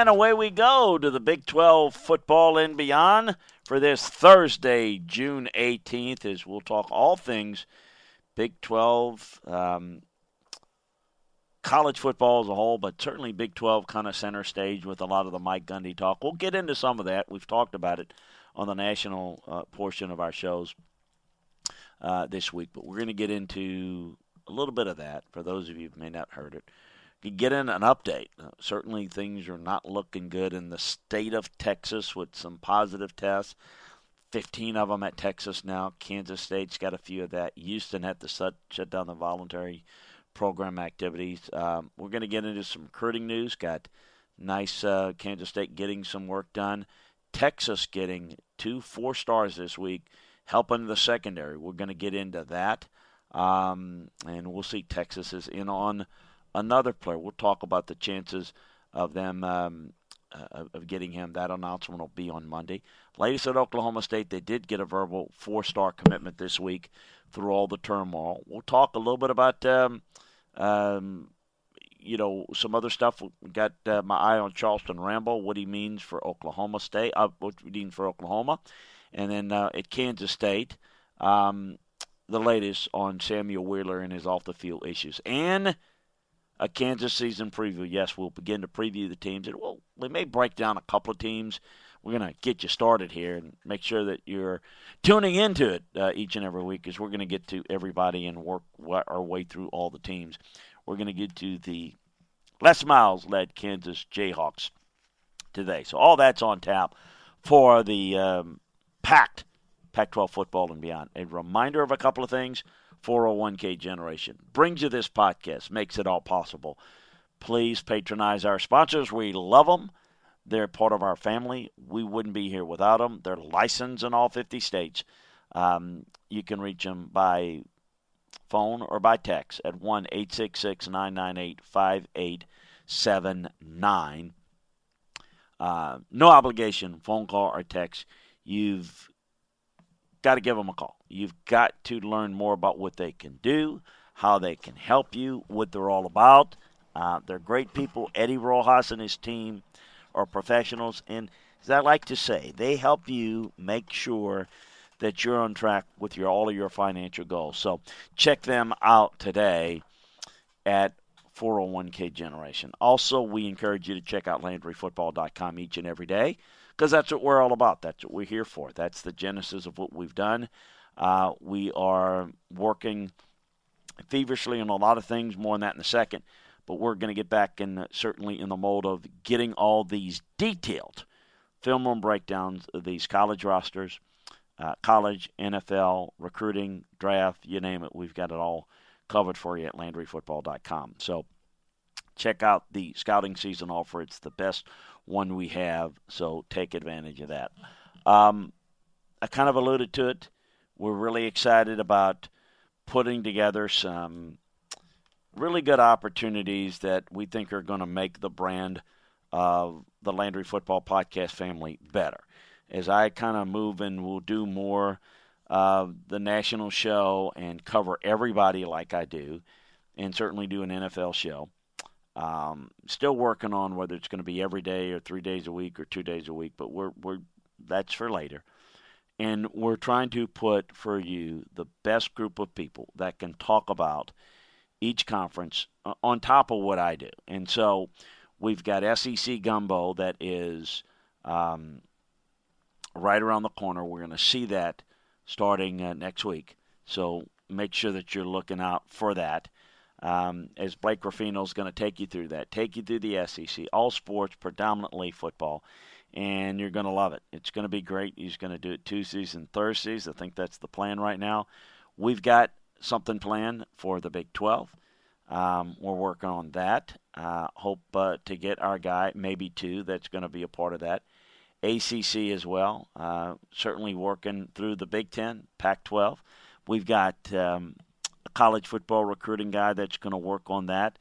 And away we go to the Big 12 football and beyond for this Thursday, June 18th, as we'll talk all things Big 12, um, college football as a whole, but certainly Big 12 kind of center stage with a lot of the Mike Gundy talk. We'll get into some of that. We've talked about it on the national uh, portion of our shows uh, this week, but we're going to get into a little bit of that for those of you who may not heard it you get in an update. Uh, certainly, things are not looking good in the state of Texas with some positive tests. 15 of them at Texas now. Kansas State's got a few of that. Houston had to shut, shut down the voluntary program activities. Um, we're going to get into some recruiting news. Got nice uh, Kansas State getting some work done. Texas getting two four stars this week, helping the secondary. We're going to get into that. Um, and we'll see Texas is in on another player. We'll talk about the chances of them um, uh, of getting him. That announcement will be on Monday. Latest at Oklahoma State, they did get a verbal four-star commitment this week through all the turmoil. We'll talk a little bit about. Um, um, you know some other stuff. We got uh, my eye on Charleston Rambo, what he means for Oklahoma State, uh, what he means for Oklahoma, and then uh, at Kansas State, um, the latest on Samuel Wheeler and his off the field issues, and a Kansas season preview. Yes, we'll begin to preview the teams, and we'll, we may break down a couple of teams. We're going to get you started here and make sure that you're tuning into it uh, each and every week because we're going to get to everybody and work our way through all the teams. We're going to get to the Les Miles led Kansas Jayhawks today. So all that's on tap for the um, packed Pac 12 football and beyond. A reminder of a couple of things. 401k generation. Brings you this podcast, makes it all possible. Please patronize our sponsors. We love them. They're part of our family. We wouldn't be here without them. They're licensed in all 50 states. Um, you can reach them by phone or by text at 1 866 998 5879. Uh, no obligation, phone call or text. You've got to give them a call. You've got to learn more about what they can do, how they can help you, what they're all about. Uh, they're great people. Eddie Rojas and his team are professionals, and as I like to say, they help you make sure that you're on track with your all of your financial goals. So check them out today at 401k Generation. Also, we encourage you to check out LandryFootball.com each and every day because that's what we're all about. That's what we're here for. That's the genesis of what we've done. Uh, we are working feverishly on a lot of things, more on that in a second. But we're going to get back in certainly in the mold of getting all these detailed film room breakdowns of these college rosters, uh, college, NFL, recruiting, draft, you name it. We've got it all covered for you at LandryFootball.com. So check out the scouting season offer. It's the best one we have, so take advantage of that. Um, I kind of alluded to it. We're really excited about putting together some really good opportunities that we think are going to make the brand of the Landry Football Podcast family better. As I kind of move and we'll do more of the national show and cover everybody like I do, and certainly do an NFL show. Um, still working on whether it's going to be every day or three days a week or two days a week, but we're we're that's for later. And we're trying to put for you the best group of people that can talk about each conference uh, on top of what I do. And so we've got SEC Gumbo that is um, right around the corner. We're going to see that starting uh, next week. So make sure that you're looking out for that. Um, as Blake Ruffino is going to take you through that, take you through the SEC, all sports, predominantly football, and you're going to love it. It's going to be great. He's going to do it Tuesdays and Thursdays. I think that's the plan right now. We've got something planned for the Big 12. Um, we're working on that. Uh, hope uh, to get our guy, maybe two, that's going to be a part of that. ACC as well. Uh, certainly working through the Big Ten, Pac 12. We've got um, a college football recruiting guy that's going to work on that,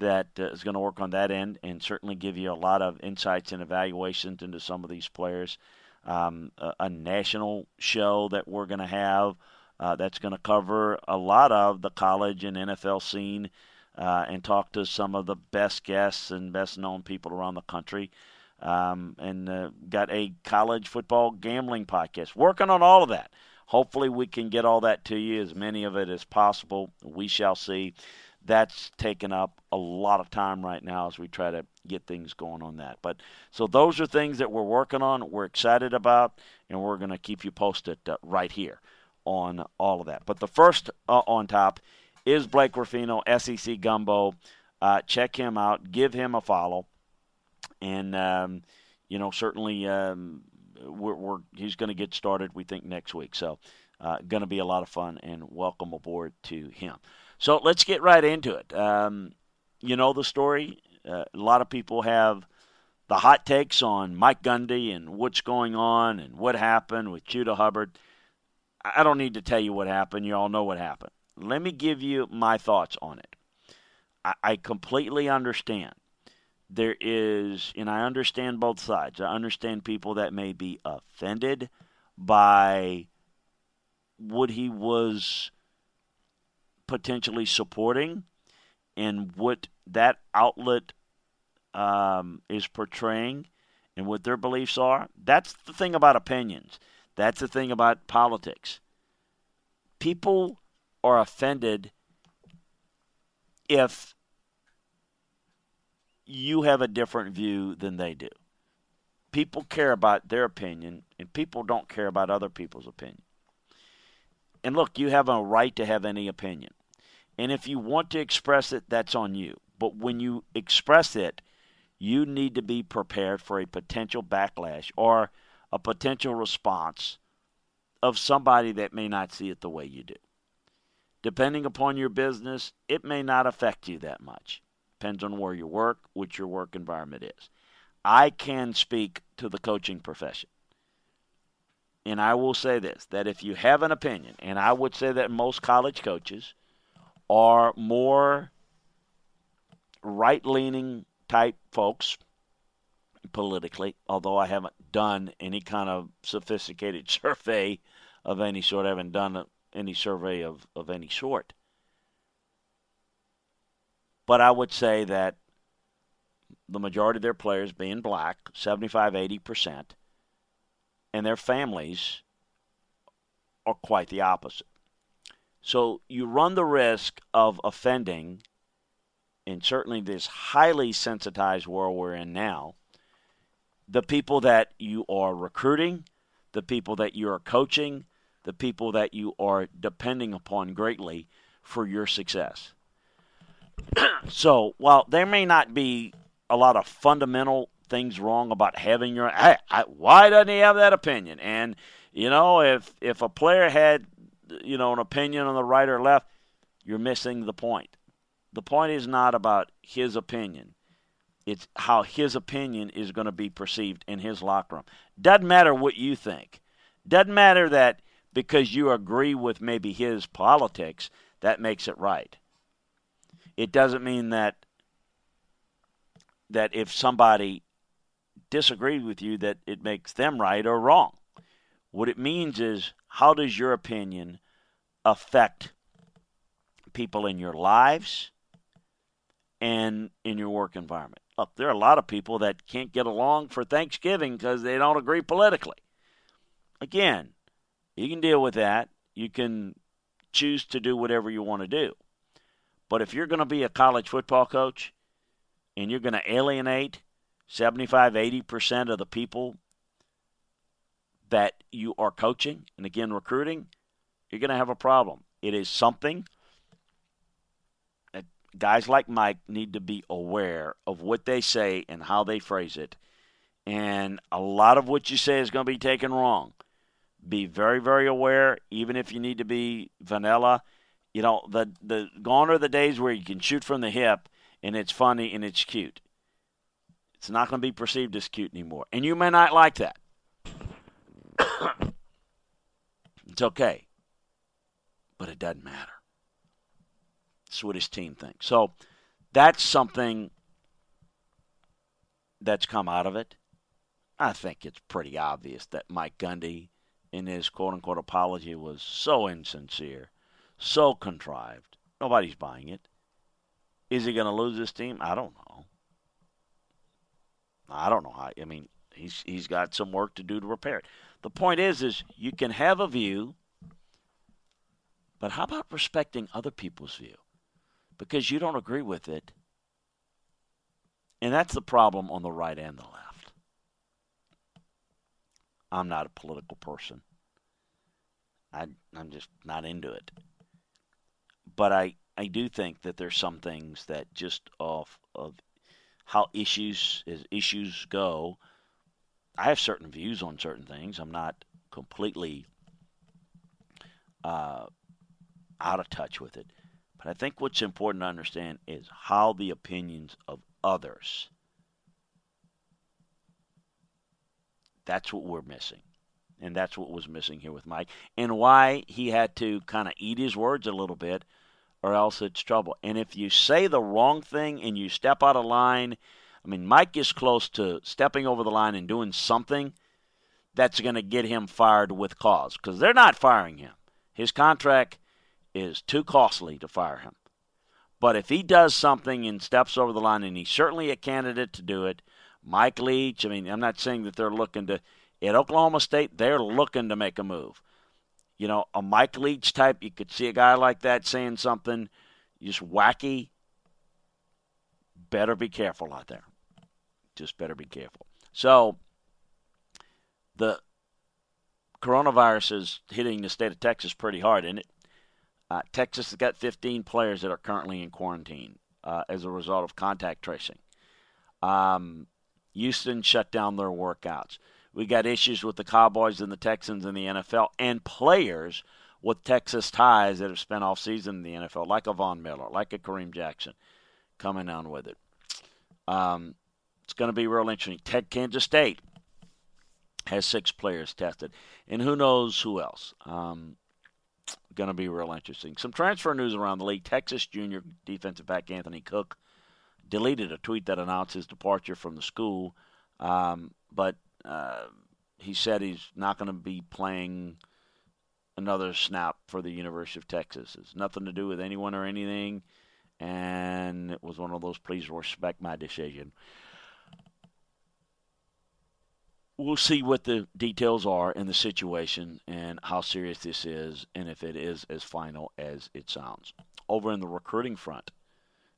that uh, is going to work on that end, and certainly give you a lot of insights and evaluations into some of these players. Um, a, a, national show that we're going to have uh, that's going to cover a lot of the college and NFL scene. Uh, and talk to some of the best guests and best known people around the country um, and uh, got a college football gambling podcast. Working on all of that. Hopefully, we can get all that to you, as many of it as possible. We shall see. That's taken up a lot of time right now as we try to get things going on that. But so those are things that we're working on, we're excited about, and we're going to keep you posted uh, right here on all of that. But the first uh, on top is Blake Ruffino, SEC Gumbo. Uh, check him out, give him a follow and um, you know certainly um, we're, we're, he's going to get started. We think next week, so uh, going to be a lot of fun. And welcome aboard to him. So let's get right into it. Um, you know the story. Uh, a lot of people have the hot takes on Mike Gundy and what's going on and what happened with Chuba Hubbard. I don't need to tell you what happened. You all know what happened. Let me give you my thoughts on it. I, I completely understand there is, and I understand both sides. I understand people that may be offended by what he was potentially supporting and what that outlet um, is portraying and what their beliefs are. That's the thing about opinions. That's the thing about politics. People are offended if you have a different view than they do. People care about their opinion, and people don't care about other people's opinion. And look, you have a right to have any opinion. And if you want to express it, that's on you. But when you express it, you need to be prepared for a potential backlash or a potential response of somebody that may not see it the way you do. Depending upon your business, it may not affect you that much. Depends on where you work, what your work environment is. I can speak to the coaching profession. And I will say this that if you have an opinion, and I would say that most college coaches are more right leaning type folks politically, although I haven't done any kind of sophisticated survey of any sort. I haven't done any survey of, of any sort. But I would say that the majority of their players being black, 75, 80%, and their families are quite the opposite. So you run the risk of offending, in certainly this highly sensitized world we're in now, the people that you are recruiting, the people that you are coaching, the people that you are depending upon greatly for your success. so while there may not be a lot of fundamental things wrong about having your I, why doesn't he have that opinion and you know if if a player had you know an opinion on the right or left you're missing the point. The point is not about his opinion. It's how his opinion is going to be perceived in his locker room. Doesn't matter what you think. Doesn't matter that because you agree with maybe his politics that makes it right. It doesn't mean that that if somebody disagree with you that it makes them right or wrong. What it means is how does your opinion affect people in your lives and in your work environment? Look, there are a lot of people that can't get along for Thanksgiving because they don't agree politically. Again, you can deal with that. You can choose to do whatever you want to do. But if you're going to be a college football coach and you're going to alienate 75, 80% of the people that you are coaching and again recruiting, you're going to have a problem. It is something that guys like Mike need to be aware of what they say and how they phrase it. And a lot of what you say is going to be taken wrong. Be very, very aware, even if you need to be vanilla. You know, the the gone are the days where you can shoot from the hip and it's funny and it's cute. It's not going to be perceived as cute anymore. And you may not like that. It's okay. But it doesn't matter. It's what his team thinks. So that's something that's come out of it. I think it's pretty obvious that Mike Gundy, in his quote unquote apology, was so insincere, so contrived. Nobody's buying it. Is he going to lose this team? I don't know. I don't know how. I mean, he's he's got some work to do to repair it. The point is, is you can have a view, but how about respecting other people's view? Because you don't agree with it, and that's the problem on the right and the left. I'm not a political person. I I'm just not into it. But I I do think that there's some things that just off of how issues as issues go. I have certain views on certain things. I'm not completely uh, out of touch with it. But I think what's important to understand is how the opinions of others. That's what we're missing. And that's what was missing here with Mike. And why he had to kind of eat his words a little bit or else it's trouble. And if you say the wrong thing and you step out of line, I mean, Mike is close to stepping over the line and doing something that's going to get him fired with cause because they're not firing him. His contract is too costly to fire him. But if he does something and steps over the line, and he's certainly a candidate to do it, Mike Leach, I mean, I'm not saying that they're looking to, at Oklahoma State, they're looking to make a move you know, a Mike Leach type, you could see a guy like that saying something just wacky. Better be careful out there. Just better be careful. So, the coronavirus is hitting the state of Texas pretty hard, isn't it? Uh, Texas has got 15 players that are currently in quarantine uh, as a result of contact tracing. Um, Houston shut down their workouts. We got issues with the Cowboys and the Texans in the NFL and players with Texas ties that have spent off season in the NFL, like a Von Miller, like a Kareem Jackson, coming down with it. Um, it's going to be real interesting. Tech Kansas State has six players tested, and who knows who else. Um, going to be real interesting. Some transfer news around the league. Texas junior defensive back Anthony Cook deleted a tweet that announced his departure from the school, um, but uh, he said he's not going to be playing another snap for the University of Texas. It's nothing to do with anyone or anything, and it was one of those please respect my decision. We'll see what the details are in the situation and how serious this is, and if it is as final as it sounds. Over in the recruiting front,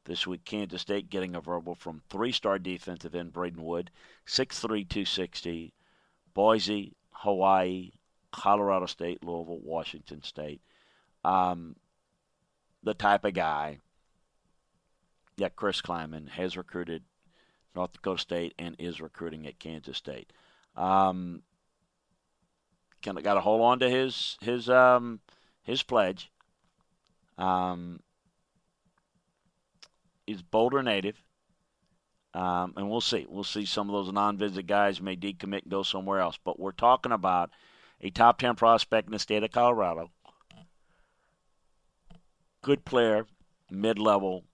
this week, Kansas State getting a verbal from three star defensive end Braden Wood, 6'3, 260. Boise, Hawaii, Colorado State, Louisville, Washington State. Um, the type of guy that Chris Klieman has recruited North Dakota State and is recruiting at Kansas State. Um, kind of got to hold on to his his um, his pledge. Um, is Boulder native. Um, and we'll see. We'll see some of those non visit guys may decommit and go somewhere else. But we're talking about a top 10 prospect in the state of Colorado. Good player, mid level,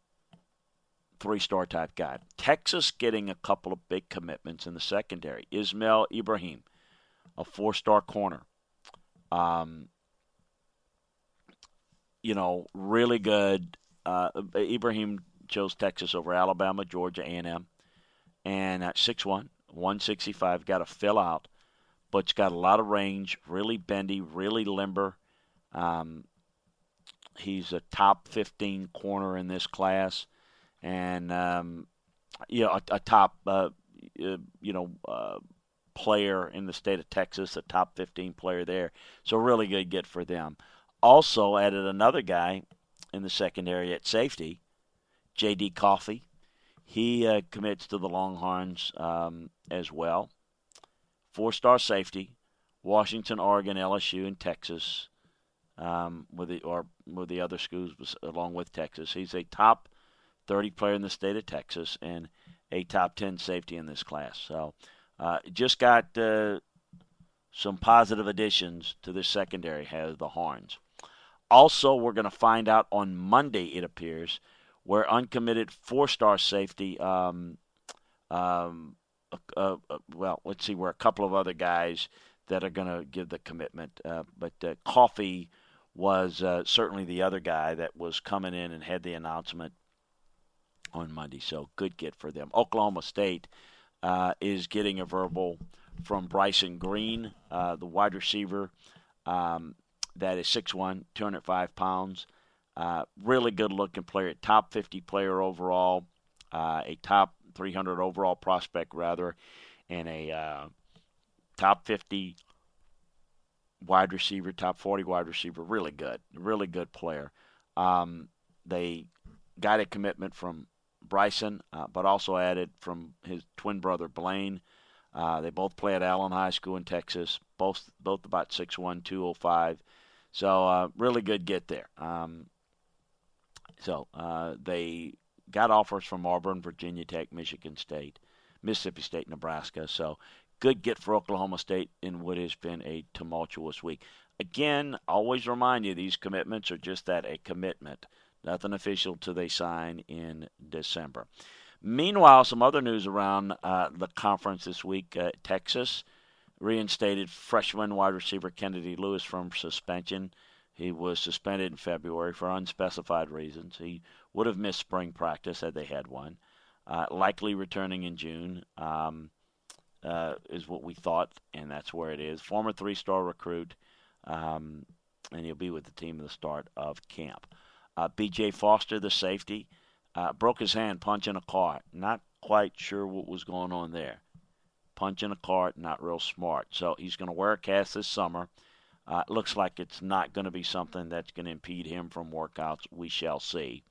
three star type guy. Texas getting a couple of big commitments in the secondary. Ishmael Ibraheem, a four star corner. Um, you know, really good. Uh, Ibraheem chose Texas over Alabama, Georgia, A&M, and at 6'1", 165, got to fill out, but it's got a lot of range, really bendy, really limber. Um, he's a top 15 corner in this class, and um, you know, a, a top, uh, uh, you know, uh, player in the state of Texas, a top 15 player there. So really good get for them. Also added another guy in the secondary at safety, J.D. Coffey. He uh, commits to the Longhorns um, as well. Four-star safety, Washington, Oregon, LSU, and Texas, um, with the or with the other schools along with Texas. He's a top 30 player in the state of Texas and a top 10 safety in this class. So, uh, just got uh, some positive additions to the secondary. Has the Horns. Also, we're going to find out on Monday, it appears, where uncommitted four star safety, um, um, uh, well, let's see, where a couple of other guys that are going to give the commitment. Uh, but uh, Coffey was uh, certainly the other guy that was coming in and had the announcement on Monday. So good get for them. Oklahoma State uh, is getting a verbal from Bryson Green, the wide receiver. Um, that is 6'1", 205 pounds. Uh, really good looking player, top 50 player overall, uh, a top 300 overall prospect, rather, and a uh, top 50 wide receiver, top 40 wide receiver. Really good, really good player. Um, they got a commitment from Bryson, uh, but also added from his twin brother Blaine. Uh, they both play at Allen High School in Texas. Both both about 6'1", 205. So uh, really good get there. Um, so uh, they got offers from Auburn, Virginia Tech, Michigan State, Mississippi State, Nebraska. So good get for Oklahoma State in what has been a tumultuous week. Again, always remind you these commitments are just that a commitment, nothing official till they sign in December. Meanwhile, some other news around uh, the conference this week. Uh, Texas reinstated freshman wide receiver Kennedy Lewis from suspension. He was suspended in February for unspecified reasons. He would have missed spring practice had they had one. Uh, likely returning in June um, uh, is what we thought, and that's where it is. Former three star recruit, um, and he'll be with the team at the start of camp. Uh, BJ Foster, the safety, uh, broke his hand punching a cart. Not quite sure what was going on there punching a cart, not real smart. So he's going to wear a cast this summer. Uh, looks like it's not going to be something that's going to impede him from workouts. We shall see.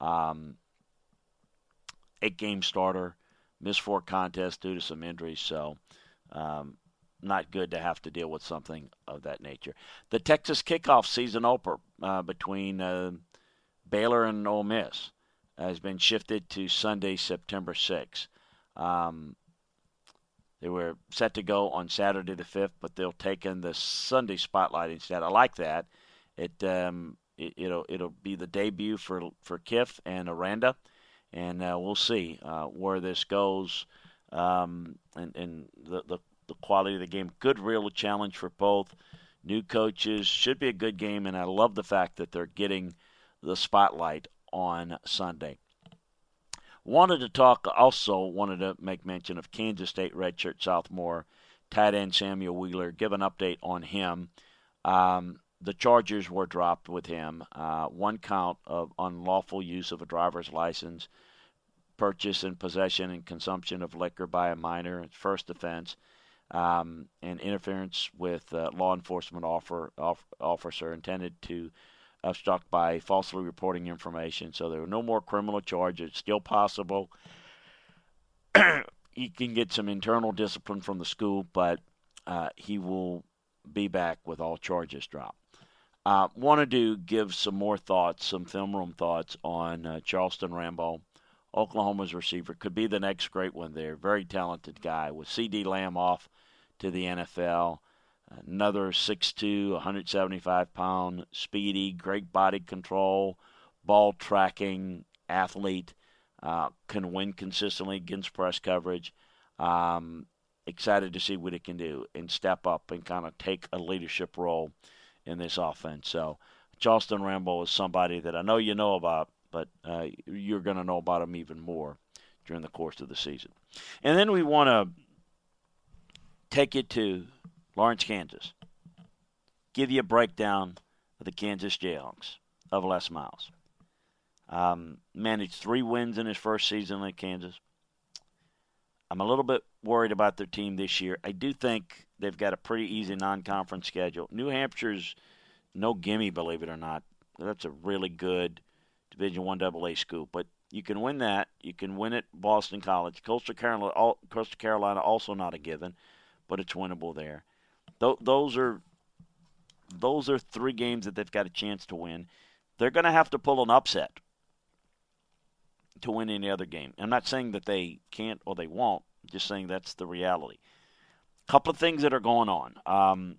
Um, eight game starter, missed four contests due to some injuries, so um, not good to have to deal with something of that nature. The Texas kickoff season opener uh, between uh, Baylor and Ole Miss has been shifted to Sunday, September 6th. Um, they were set to go on Saturday the 5th, but they'll take in the Sunday spotlight instead. I like that. It, um, it will it'll be the debut for for Kiff and Aranda, and uh, we'll see uh, where this goes um, and, and the, the the quality of the game. Good real challenge for both new coaches. Should be a good game, and I love the fact that they're getting the spotlight on Sunday. Wanted to talk also, wanted to make mention of Kansas State redshirt sophomore tight end Samuel Wheeler, give an update on him. Um, the charges were dropped with him. Uh, one count of unlawful use of a driver's license, purchase and possession and consumption of liquor by a minor, first offense, um, and interference with uh, law enforcement offer, off, officer intended to obstruct by falsely reporting information. So there are no more criminal charges. Still possible. he can get some internal discipline from the school, but uh, he will be back with all charges dropped. Uh, wanted to give some more thoughts, some film room thoughts on uh, Charleston Rambo, Oklahoma's receiver. Could be the next great one there. Very talented guy. With CeeDee Lamb off to the NFL, Another 6'2", 175 pound, speedy, great body control, ball tracking athlete. uh, can win consistently against press coverage. Um, excited to see what it can do and step up and kind of take a leadership role in this offense. So, Charleston Rambo is somebody that I know you know about, but uh, you're going to know about him even more during the course of the season. And then we want to take you to Lawrence, Kansas. Give you a breakdown of the Kansas Jayhawks of Les Miles. Um, managed three wins in his first season in Kansas. I'm a little bit worried about their team this year. I do think they've got a pretty easy non-conference schedule. New Hampshire's no gimme, believe it or not. That's a really good Division One AA school, but you can win that. You can win at Boston College. Coastal Carolina, Coastal Carolina also not a given, but it's winnable there. Th- those are those are three games that they've got a chance to win. They're going to have to pull an upset to win any other game. I'm not saying that they can't or they won't. I'm just saying that's the reality. A couple of things that are going on. Um,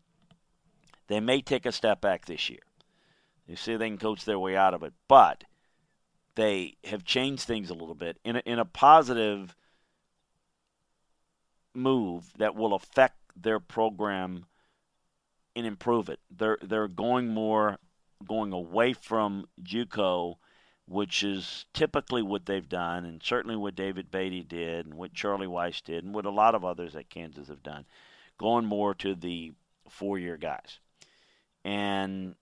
they may take a step back this year. They see they can coach their way out of it, but they have changed things a little bit in a, in a positive move that will affect their program and improve it. They're they're going more going away from JUCO which is typically what they've done, and certainly what David Beaty did, and what Charlie Weis did, and what a lot of others at Kansas have done, going more to the four year guys. And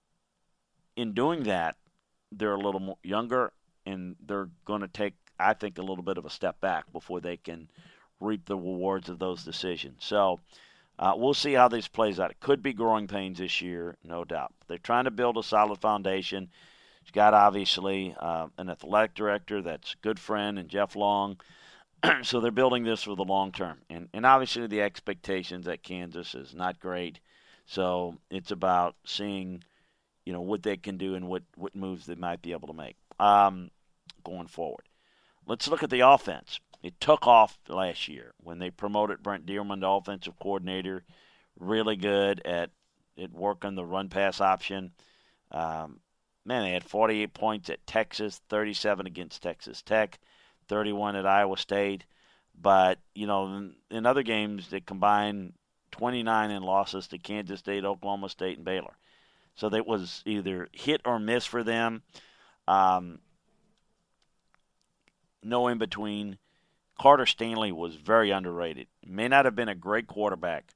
in doing that, they're a little more younger, and they're going to take, I think, a little bit of a step back before they can reap the rewards of those decisions. So, uh, we'll see how this plays out. It could be growing pains this year, no doubt. They're trying to build a solid foundation. He's got obviously uh, an athletic director that's a good friend and Jeff Long. so they're building this for the long term. And, and obviously the expectations at Kansas is not great. So it's about seeing, you know, what they can do and what, what moves they might be able to make um, going forward. Let's look at the offense. It took off last year when they promoted Brent Dearmon to offensive coordinator. Really good at, at working the run pass option. Um, man, they had 48 points at Texas, 37 against Texas Tech, 31 at Iowa State. But, you know, in, in other games, they combined 29 in losses to Kansas State, Oklahoma State, and Baylor. So that was either hit or miss for them. Um, no in between. Carter Stanley was very underrated. May not have been a great quarterback,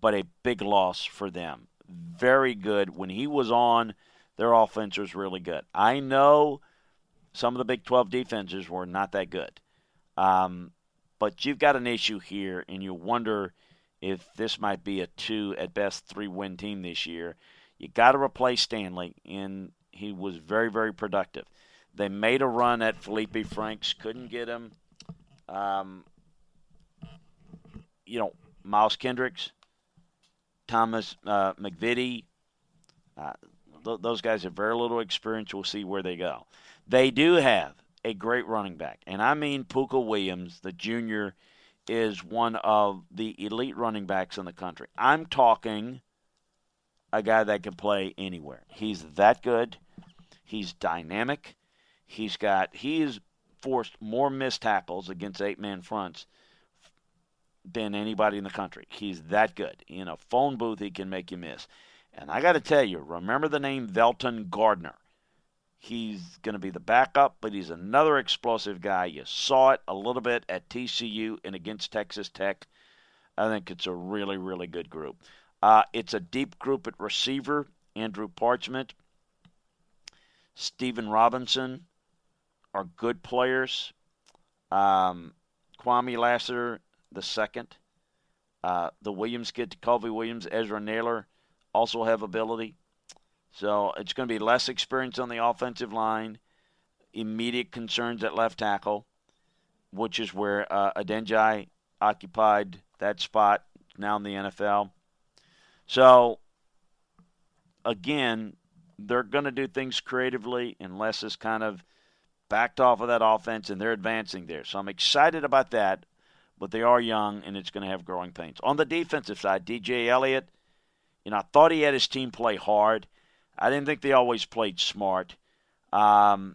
but a big loss for them. Very good. When he was on, their offense was really good. I know some of the Big 12 defenses were not that good. Um, but you've got an issue here, and you wonder if this might be a two, at best, three win team this year. You got to replace Stanley, and he was very, very productive. They made a run at Feleipe Franks, couldn't get him. Um, you know, Miles Kendricks, Thomas uh, MacVittie, uh, those guys have very little experience. We'll see where they go. They do have a great running back, and I mean Pooka Williams, the junior, is one of the elite running backs in the country. I'm talking a guy that can play anywhere. He's that good. He's dynamic. He's got he's forced more missed tackles against eight man fronts than anybody in the country. He's that good. In a phone booth, he can make you miss. And I got to tell you, remember the name Velton Gardner. He's going to be the backup, but he's another explosive guy. You saw it a little bit at TCU and against Texas Tech. I think it's a really, really good group. Uh, it's a deep group at receiver. Andrew Parchment, Stephon Robinson are good players. Um, Kwamie Lassiter, the second. Uh, the Williams kid, Colby Williams, Ezra Naylor also have ability. So it's going to be less experience on the offensive line, immediate concerns at left tackle, which is where uh, Adeniji occupied that spot now in the NFL. So, again, they're going to do things creatively unless it's kind of backed off of that offense and they're advancing there. So I'm excited about that, but they are young and it's going to have growing pains. On the defensive side, DJ Eliot you know, I thought he had his team play hard. I didn't think they always played smart. Um,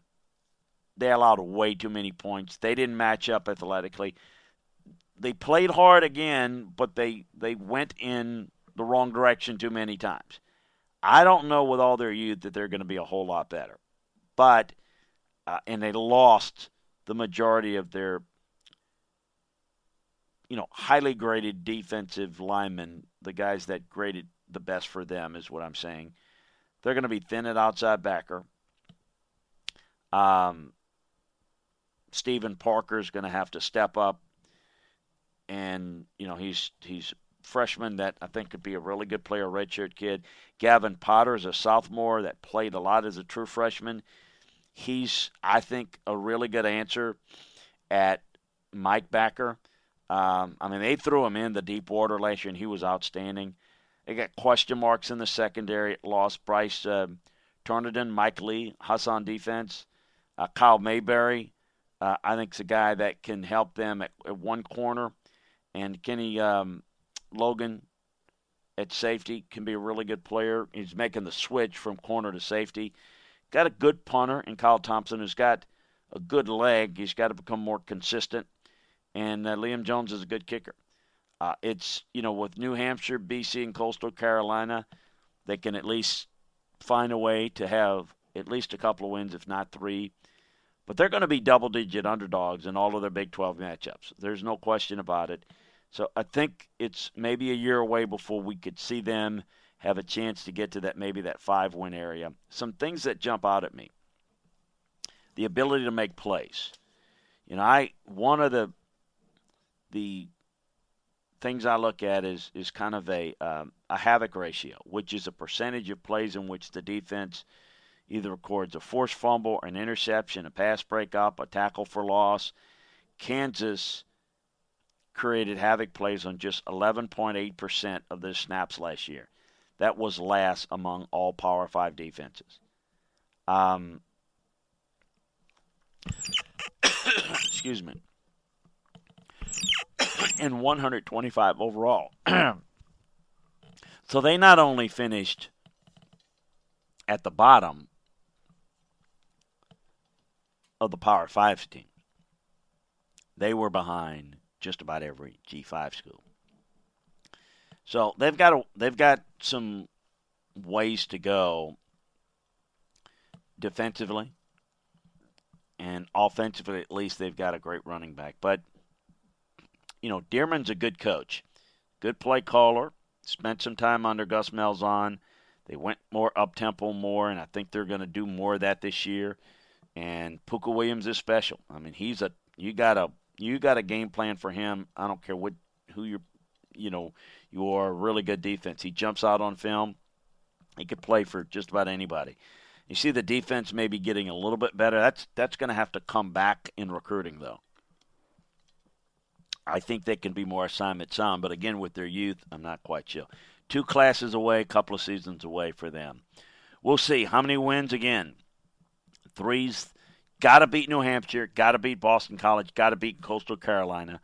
they allowed way too many points. They didn't match up athletically. They played hard again, but they they went in the wrong direction too many times. I don't know with all their youth that they're going to be a whole lot better, but uh, and they lost the majority of their you know highly graded defensive linemen, the guys that graded the best for them is what I'm saying. They're going to be thin at outside backer. Um, Stephen Parker is going to have to step up, and you know he's he's freshman that I think could be a really good player, redshirt kid. Gavin Potter is a sophomore that played a lot as a true freshman. He's I think a really good answer at Mike Backer. Um, I mean, they threw him in the deep water last year, and he was outstanding. They got question marks in the secondary. Lost Bryce uh, Mike Lee, Hasan Defense. Uh, Kyle Mayberry, uh, I think, is a guy that can help them at, at one corner. And Kenny um, Logan at safety can be a really good player. He's making the switch from corner to safety. Got a good punter in Kyle Thompson who's got a good leg. He's got to become more consistent. And uh, Liam Jones is a good kicker. Uh, it's, you know, with New Hampshire, BC, and Coastal Carolina, they can at least find a way to have at least a couple of wins, if not three. But they're going to be double digit underdogs in all of their Big 12 matchups. There's no question about it. So I think it's maybe a year away before we could see them have a chance to get to that maybe that five win area. Some things that jump out at me. The ability to make plays. You know, I one of the the things I look at is is kind of a um, a havoc ratio, which is a percentage of plays in which the defense either records a forced fumble, an interception, a pass breakup, a tackle for loss. Kansas created havoc plays on just 11.8% of their snaps last year. That was last among all Power 5 defenses. Um, excuse me. and 125 overall. so they not only finished at the bottom of the Power 5 team, they were behind just about every G5 school. So they've got a, they've got some ways to go defensively and offensively at least they've got a great running back. But you know, Dearmon's a good coach, good play caller. Spent some time under Gus Malzahn. They went more up tempo more, and I think they're going to do more of that this year. And Pooka Williams is special. I mean, he's a you got a you got a game plan for him. I don't care what who you're, you know, you are a really good defense. He jumps out on film. He could play for just about anybody. You see the defense maybe getting a little bit better. That's that's going to have to come back in recruiting though. I think they can be more assignment sound, but again, with their youth, I'm not quite sure. Two classes away, a couple of seasons away for them. We'll see. How many wins again? Three's got to beat New Hampshire, got to beat Boston College, got to beat Coastal Carolina,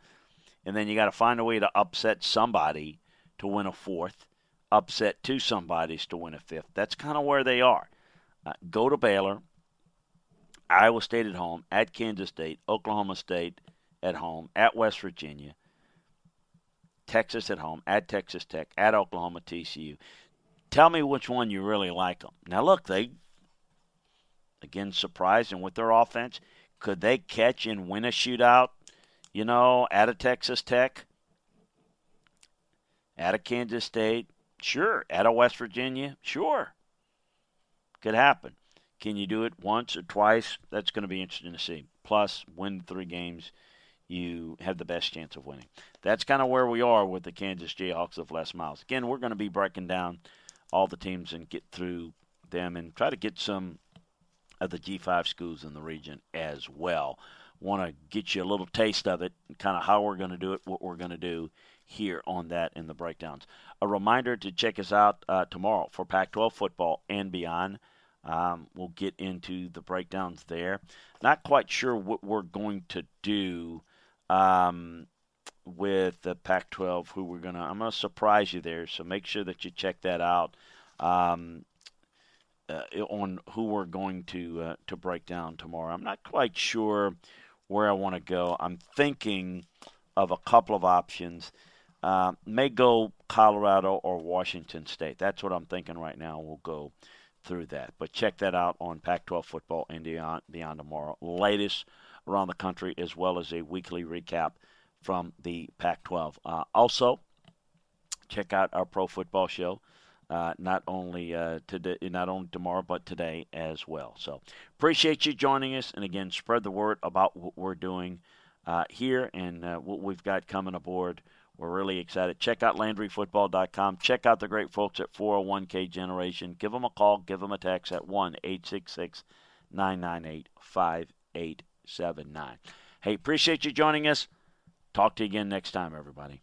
and then you got to find a way to upset somebody to win a fourth, upset two somebodies to win a fifth. That's kind of where they are. Uh, go to Baylor, Iowa State at home, at Kansas State, Oklahoma State, at home, at West Virginia, Texas at home, at Texas Tech, at Oklahoma TCU. Tell me which one you really like them. Now, look, they, again, surprised surprising with their offense. Could they catch and win a shootout, you know, out of Texas Tech, out of Kansas State? Sure. Out of West Virginia? Sure. Could happen. Can you do it once or twice? That's going to be interesting to see. Plus, win three games you have the best chance of winning. That's kind of where we are with the Kansas Jayhawks of Les Miles. Again, we're going to be breaking down all the teams and get through them and try to get some of the G5 schools in the region as well. Want to get you a little taste of it and kind of how we're going to do it, what we're going to do here on that in the breakdowns. A reminder to check us out uh, tomorrow for Pac 12 football and beyond. Um, we'll get into the breakdowns there. Not quite sure what we're going to do um, with the Pac-12, who we're gonna. I'm gonna surprise you there, so make sure that you check that out. Um, uh, on who we're going to uh, to break down tomorrow. I'm not quite sure where I want to go. I'm thinking of a couple of options. Uh, may go Colorado or Washington State. That's what I'm thinking right now. We'll go through that. But check that out on Pac-12 football and beyond, beyond tomorrow. Latest around the country as well as a weekly recap from the Pac-12. Uh, also, check out our pro football show. Uh, not only uh, today, not only tomorrow, but today as well. So appreciate you joining us, and again, spread the word about what we're doing uh, here and uh, what we've got coming aboard. We're really excited. Check out LandryFootball.com. Check out the great folks at 401k Generation. Give them a call. Give them a text at 1 866 998 5879. Hey, appreciate you joining us. Talk to you again next time, everybody.